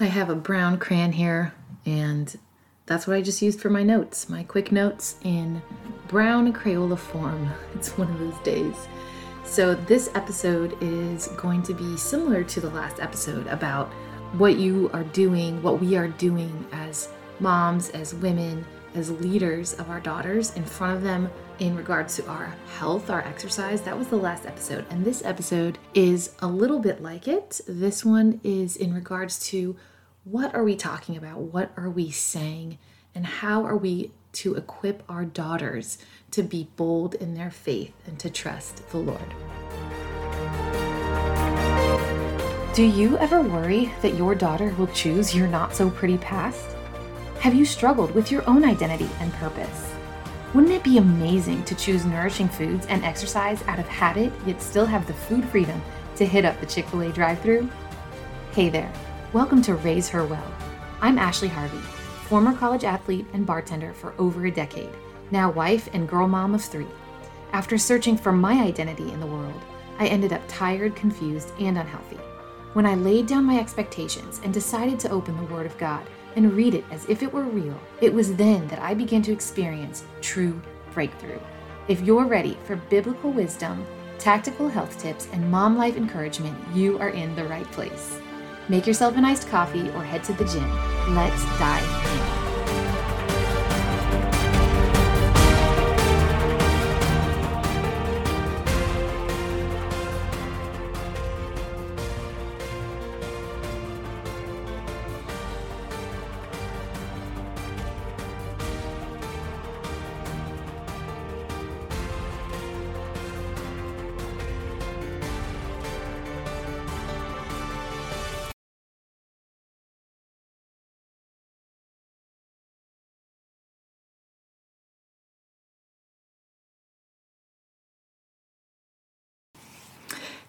I have a brown crayon here, and that's what I just used for my notes, my quick notes in brown Crayola form. It's one of those days. So, this episode is going to be similar to the last episode about what you are doing, what we are doing as moms, as women, as leaders of our daughters in front of them in regards to our health, our exercise. That was the last episode. And this episode is a little bit like it. This one is in regards to what are we talking about? What are we saying? And how are we to equip our daughters to be bold in their faith and to trust the Lord? Do you ever worry that your daughter will choose your not so pretty past? Have you struggled with your own identity and purpose? Wouldn't it be amazing to choose nourishing foods and exercise out of habit, yet still have the food freedom to hit up the Chick fil A drive through? Hey there, welcome to Raise Her Well. I'm Ashley Harvey, former college athlete and bartender for over a decade, now wife and girl mom of three. After searching for my identity in the world, I ended up tired, confused, and unhealthy. When I laid down my expectations and decided to open the Word of God, and read it as if it were real, it was then that I began to experience true breakthrough. If you're ready for biblical wisdom, tactical health tips, and mom life encouragement, you are in the right place. Make yourself an iced coffee or head to the gym. Let's dive in.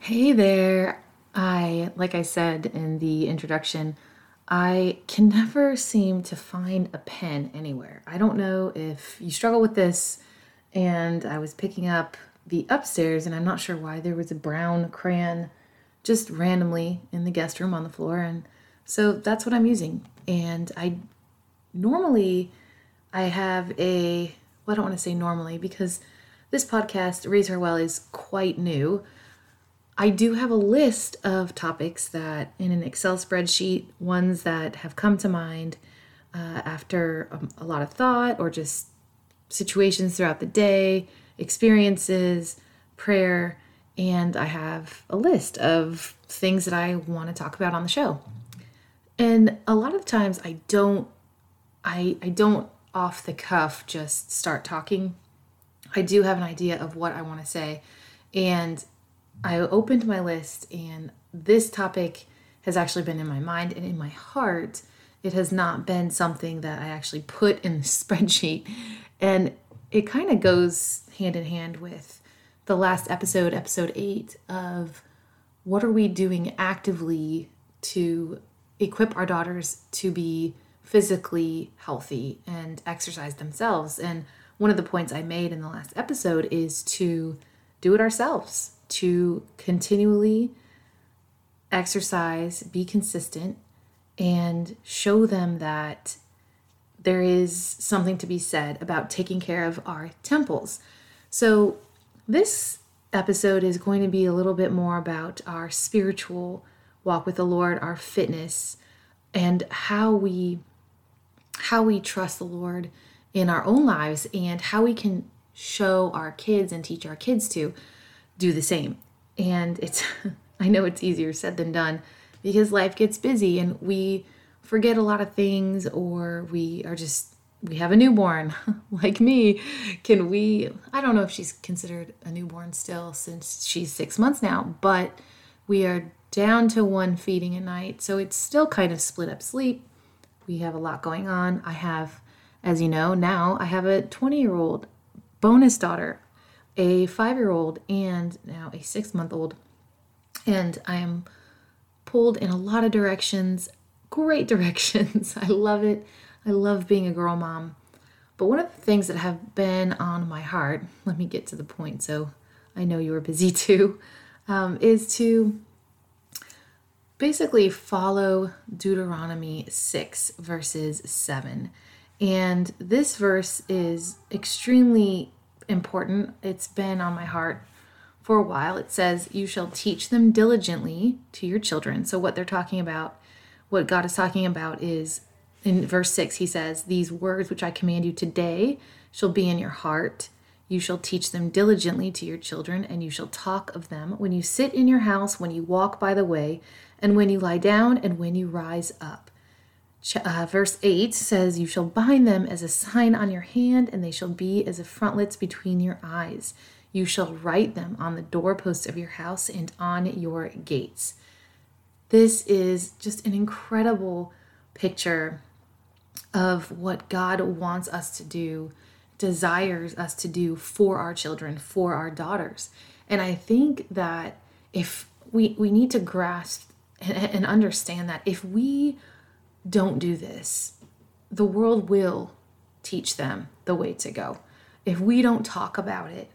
Hey there. I, like I said in the introduction, I can never seem to find a pen anywhere. I don't know if you struggle with this, and I was picking up the upstairs, and I'm not sure why there was a brown crayon just randomly in the guest room on the floor, and so that's what I'm using. And I normally I have a well, I don't want to say normally because this podcast, Raise Her Well, is quite new. I do have a list of topics that in an Excel spreadsheet, ones that have come to mind uh, after a, um, a lot of thought or just situations throughout the day, experiences, prayer, and I have a list of things that I want to talk about on the show. And a lot of times I don't I I don't off the cuff just start talking. I do have an idea of what I want to say and I opened my list, and this topic has actually been in my mind and in my heart. It has not been something that I actually put in the spreadsheet. And it kind of goes hand in hand with the last episode, episode eight, of what are we doing actively to equip our daughters to be physically healthy and exercise themselves. And one of the points I made in the last episode is to do it ourselves to continually exercise, be consistent, and show them that there is something to be said about taking care of our temples. So, this episode is going to be a little bit more about our spiritual walk with the Lord, our fitness, and how we how we trust the Lord in our own lives and how we can show our kids and teach our kids to do the same. And it's, I know it's easier said than done because life gets busy and we forget a lot of things or we are just, we have a newborn like me. Can we, I don't know if she's considered a newborn still since she's six months now, but we are down to one feeding a night. So it's still kind of split up sleep. We have a lot going on. I have, as you know, now I have a 20 year old bonus daughter a five year old and now a six month old. And I am pulled in a lot of directions, great directions. I love it. I love being a girl mom. But one of the things that have been on my heart, let me get to the point so I know you are busy too, um, is to basically follow Deuteronomy 6, verses 7. And this verse is extremely important. It's been on my heart for a while. It says, You shall teach them diligently to your children. So, what they're talking about, what God is talking about is in verse 6, he says, These words which I command you today shall be in your heart. You shall teach them diligently to your children, and you shall talk of them when you sit in your house, when you walk by the way, and when you lie down, and when you rise up. Uh, verse 8 says, You shall bind them as a sign on your hand, and they shall be as a frontlets between your eyes. You shall write them on the doorposts of your house and on your gates. This is just an incredible picture of what God wants us to do, desires us to do for our children, for our daughters. And I think that if we, we need to grasp and, and understand that if we don't do this, the world will teach them the way to go. If we don't talk about it,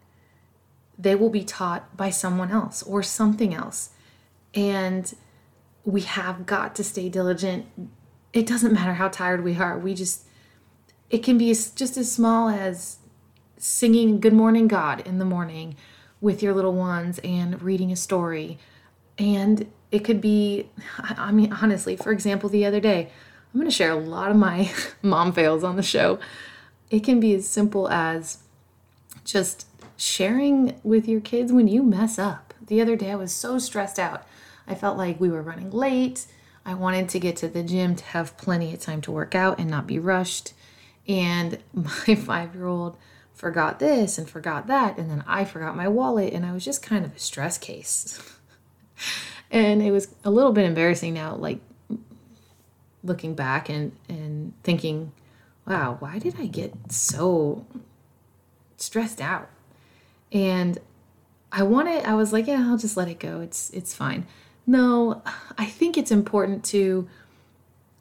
they will be taught by someone else or something else. And we have got to stay diligent. It doesn't matter how tired we are. We just, it can be just as small as singing Good Morning God in the morning with your little ones and reading a story. And it could be, I mean, honestly, for example, the other day, I'm going to share a lot of my mom fails on the show. It can be as simple as just sharing with your kids when you mess up. The other day, I was so stressed out. I felt like we were running late. I wanted to get to the gym to have plenty of time to work out and not be rushed. And my five year old forgot this and forgot that. And then I forgot my wallet. And I was just kind of a stress case. and it was a little bit embarrassing now, like looking back and, and thinking, wow, why did I get so stressed out? And I wanted, I was like, yeah, I'll just let it go. It's, it's fine. No, I think it's important to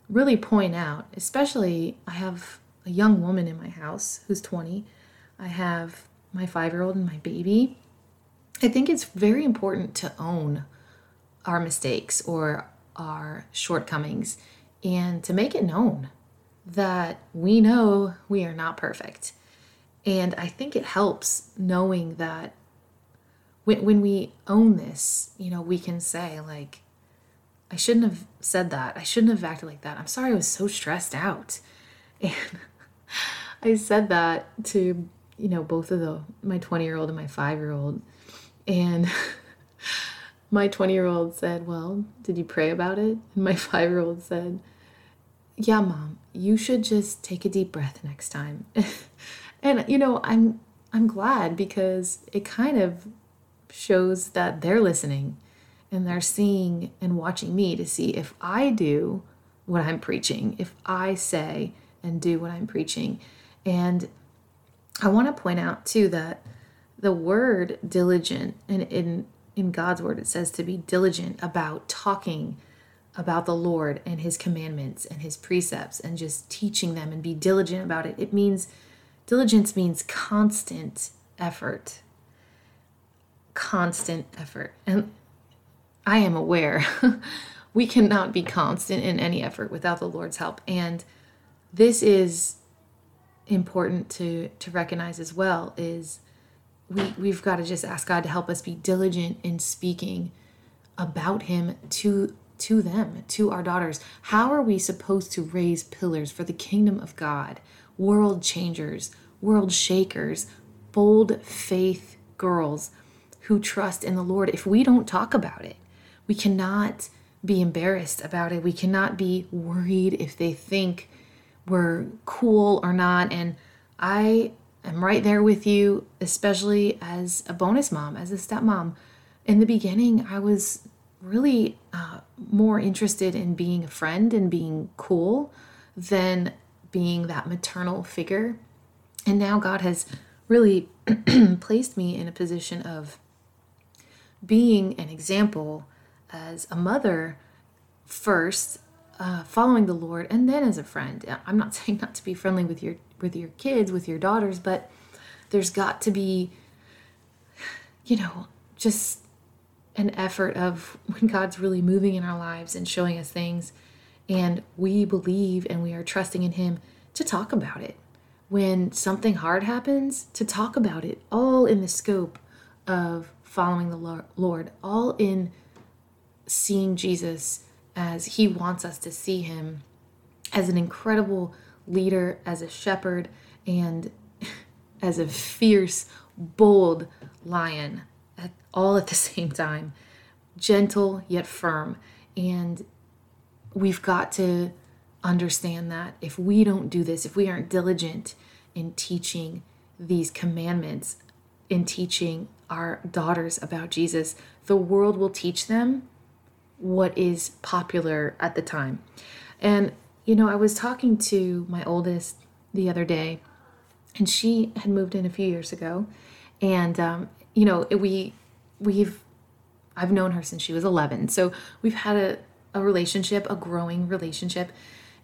really point out, especially I have a young woman in my house who's 20. I have my five year old and my baby. I think it's very important to own our mistakes or our shortcomings and to make it known that we know we are not perfect. And I think it helps knowing that when, when we own this, you know, we can say, like, I shouldn't have said that. I shouldn't have acted like that. I'm sorry I was so stressed out. And I said that to, you know, both of the my 20 year old and my five year old. And my 20 year old said, Well, did you pray about it? And my five year old said, Yeah, mom, you should just take a deep breath next time. and, you know, I'm. I'm glad because it kind of shows that they're listening and they're seeing and watching me to see if I do what I'm preaching, if I say and do what I'm preaching. And I want to point out too that the word diligent and in in God's word, it says to be diligent about talking about the Lord and his commandments and his precepts and just teaching them and be diligent about it. It means diligence means constant effort. Constant effort. And I am aware we cannot be constant in any effort without the Lord's help. And this is important to to recognize as well is we we've got to just ask God to help us be diligent in speaking about him to to them, to our daughters. How are we supposed to raise pillars for the kingdom of God, world changers, world shakers, bold faith girls who trust in the Lord if we don't talk about it? We cannot be embarrassed about it. We cannot be worried if they think we're cool or not. And I I'm right there with you, especially as a bonus mom, as a stepmom. In the beginning, I was really uh, more interested in being a friend and being cool than being that maternal figure. And now God has really placed me in a position of being an example as a mother first, uh, following the Lord, and then as a friend. I'm not saying not to be friendly with your with your kids, with your daughters, but there's got to be, you know, just an effort of when God's really moving in our lives and showing us things, and we believe and we are trusting in Him to talk about it. When something hard happens, to talk about it, all in the scope of following the Lord, all in seeing Jesus as He wants us to see Him as an incredible leader, as a shepherd, and as a fierce, bold lion, at, all at the same time, gentle yet firm. And we've got to understand that if we don't do this, if we aren't diligent in teaching these commandments, in teaching our daughters about Jesus, the world will teach them what is popular at the time. And, you know, I was talking to my oldest the other day, and she had moved in a few years ago. And, um, you know, we, we've, I've known her since she was 11. So we've had a, a relationship, a growing relationship.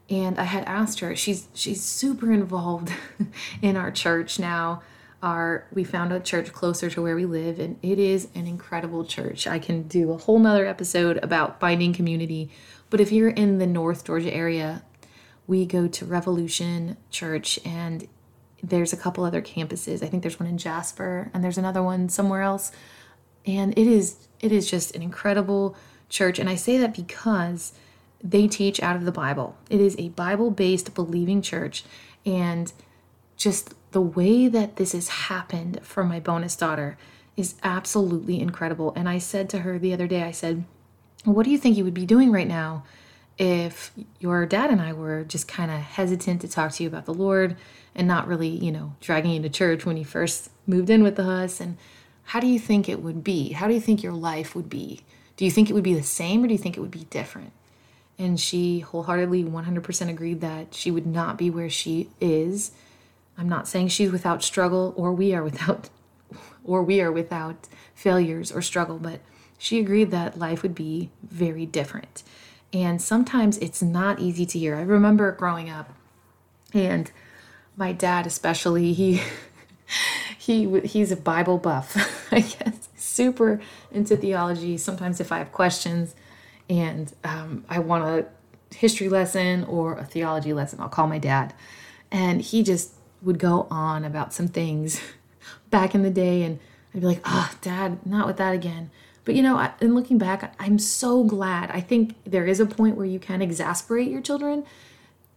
And I had asked her, she's, she's super involved in our church now our we found a church closer to where we live and it is an incredible church i can do a whole nother episode about finding community but if you're in the north georgia area we go to revolution church and there's a couple other campuses. I think there's one in jasper and there's another one somewhere else. And it is it is just an incredible church. And i say that because they teach out of the bible. It is a bible based believing church. And just the way that this has happened for my bonus daughter is absolutely incredible. And I said to her the other day, I said, What do you think you would be doing right now if your dad and I were just kind of hesitant to talk to you about the Lord and not really, you know, dragging you to church when you first moved in with us? And how do you think it would be? How do you think your life would be? Do you think it would be the same or do you think it would be different? And she wholeheartedly 100% agreed that she would not be where she is I'm not saying she's without struggle or we are without or we are without failures or struggle, but she agreed that life would be very different. And sometimes it's not easy to hear. I remember growing up and my dad especially, he he he's a Bible buff, I guess, super into theology. Sometimes if I have questions and um, I want a history lesson or a theology lesson, I'll call my dad, and he just would go on about some things back in the day, and I'd be like, oh, dad, not with that again. But you know, in looking back, I'm so glad. I think there is a point where you can exasperate your children,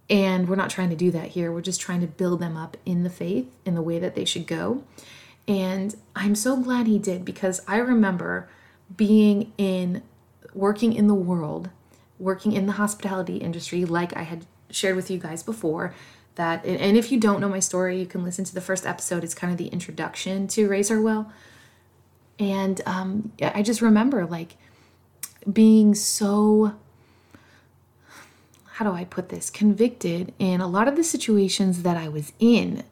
and we're not trying to do that here. We're just trying to build them up in the faith in the way that they should go. And I'm so glad he did because I remember being in working in the world, working in the hospitality industry, like I had shared with you guys before, that and if you don't know my story you can listen to the first episode it's kind of the introduction to her well and um, i just remember like being so how do i put this? Convicted in a lot of the situations that i was in.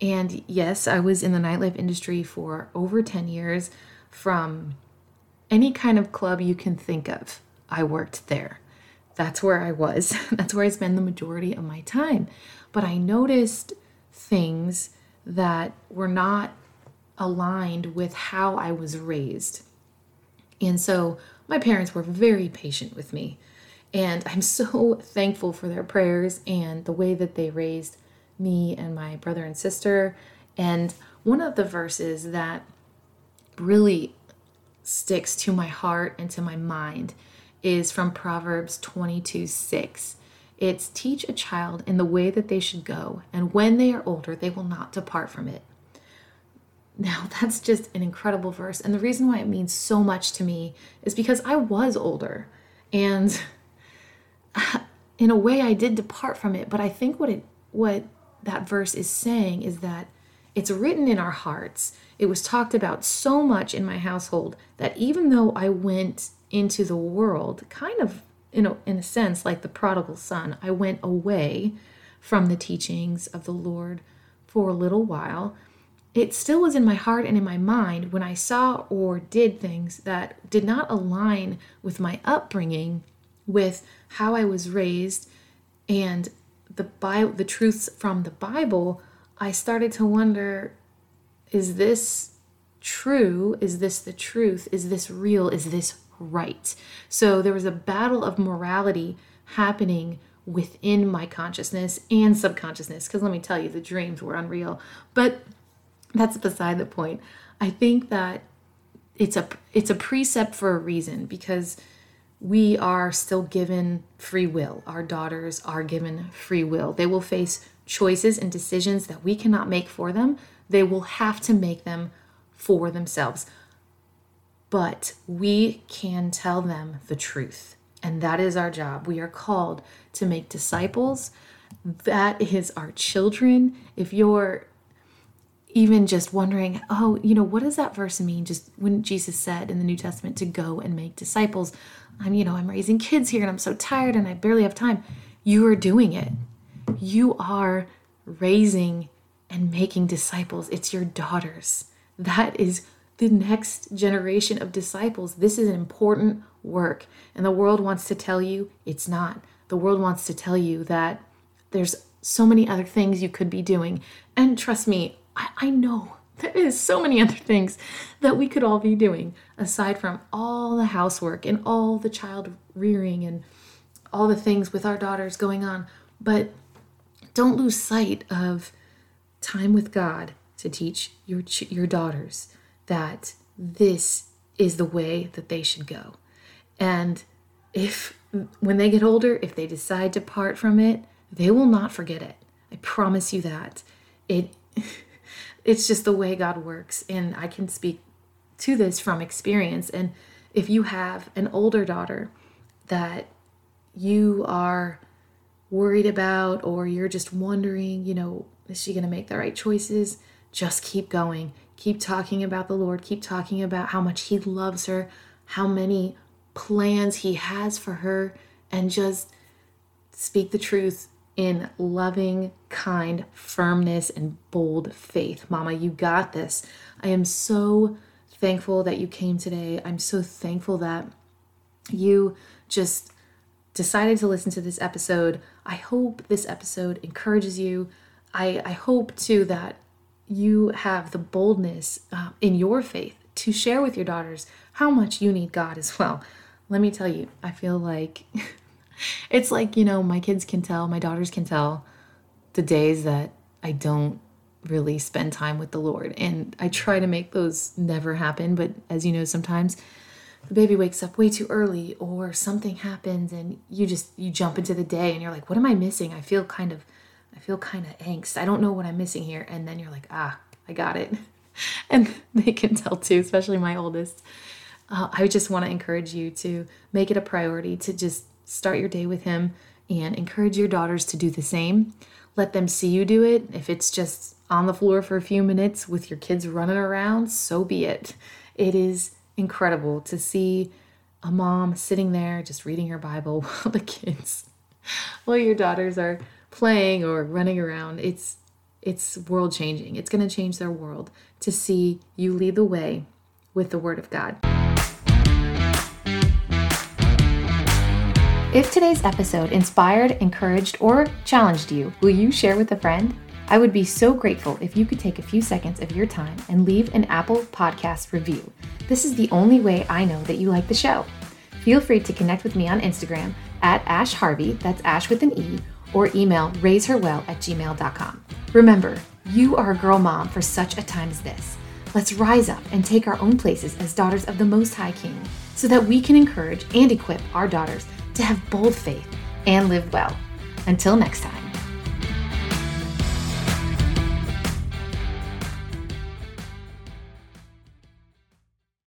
And yes i was in the nightlife industry for over 10 years from any kind of club you can think of. I worked there. That's where i was. That's where i spend the majority of my time. But I noticed things that were not aligned with how I was raised. And so my parents were very patient with me. And I'm so thankful for their prayers and the way that they raised me and my brother and sister. And one of the verses that really sticks to my heart and to my mind is from Proverbs 22 6. It's teach a child in the way that they should go, and when they are older, they will not depart from it. Now, that's just an incredible verse. And the reason why it means so much to me is because I was older. And in a way, I did depart from it. But I think what it, what that verse is saying is that it's written in our hearts. It was talked about so much in my household that even though I went into the world kind of in a, in a sense, like the prodigal son, I went away from the teachings of the Lord for a little while. It still was in my heart and in my mind when I saw or did things that did not align with my upbringing, with how I was raised, and the Bible, the truths from the Bible. I started to wonder: Is this true? Is this the truth? Is this real? Is this right? So there was a battle of morality happening within my consciousness and subconsciousness. Because let me tell you, the dreams were unreal. But that's beside the point. I think that it's a it's a precept for a reason because we are still given free will. Our daughters are given free will. They will face choices and decisions that we cannot make for them. They will have to make them for themselves. But we can tell them the truth. And that is our job. We are called to make disciples. That is our children. If you're even just wondering, oh, you know, what does that verse mean? Just when Jesus said in the New Testament to go and make disciples, I'm, you know, I'm raising kids here and I'm so tired and I barely have time. You are doing it. You are raising and making disciples. It's your daughters. That is the next generation of disciples. This is an important work. And the world wants to tell you it's not. The world wants to tell you that there's so many other things you could be doing. And trust me, I, I know there is so many other things that we could all be doing aside from all the housework and all the child rearing and all the things with our daughters going on. But don't lose sight of time with God to teach your your daughters that this is the way that they should go. And if when they get older, if they decide to part from it, they will not forget it. I promise you that. It it's just the way God works. And I can speak to this from experience. And if you have an older daughter that you are worried about, or you're just wondering, you know, is she going to make the right choices? Just keep going. Keep talking about the Lord. Keep talking about how much He loves her, how many plans He has for her, and just speak the truth in loving, kind firmness and bold faith. Mama, you got this. I am so thankful that you came today. I'm so thankful that you just decided to listen to this episode. I hope this episode encourages you. I, I hope too that you have the boldness uh, in your faith to share with your daughters how much you need God as well. Let me tell you, I feel like it's like, you know, my kids can tell, my daughters can tell the days that I don't really spend time with the Lord. And I try to make those never happen. But as you know, sometimes the baby wakes up way too early or something happens and you just you jump into the day and you're like, what am I missing? I feel kind of I feel kind of angst. I don't know what I'm missing here. And then you're like, ah, I got it. And they can tell too, especially my oldest. Uh, I just want to encourage you to make it a priority to just start your day with Him and encourage your daughters to do the same. Let them see you do it. If it's just on the floor for a few minutes with your kids running around, so be it. It is incredible to see a mom sitting there just reading her Bible while the kids, while your daughters are playing or running around. It's it's world changing. It's going to change their world to see you lead the way with the Word of God. If today's episode inspired, encouraged, or challenged you, will you share with a friend? I would be so grateful if you could take a few seconds of your time and leave an Apple Podcast review. This is the only way I know that you like the show. Feel free to connect with me on Instagram at Ash Harvey, that's Ash with an E, or email raiseherwell at gmail.com. Remember, you are a girl mom for such a time as this. Let's rise up and take our own places as daughters of the Most High King so that we can encourage and equip our daughters to have bold faith and live well. Until next time.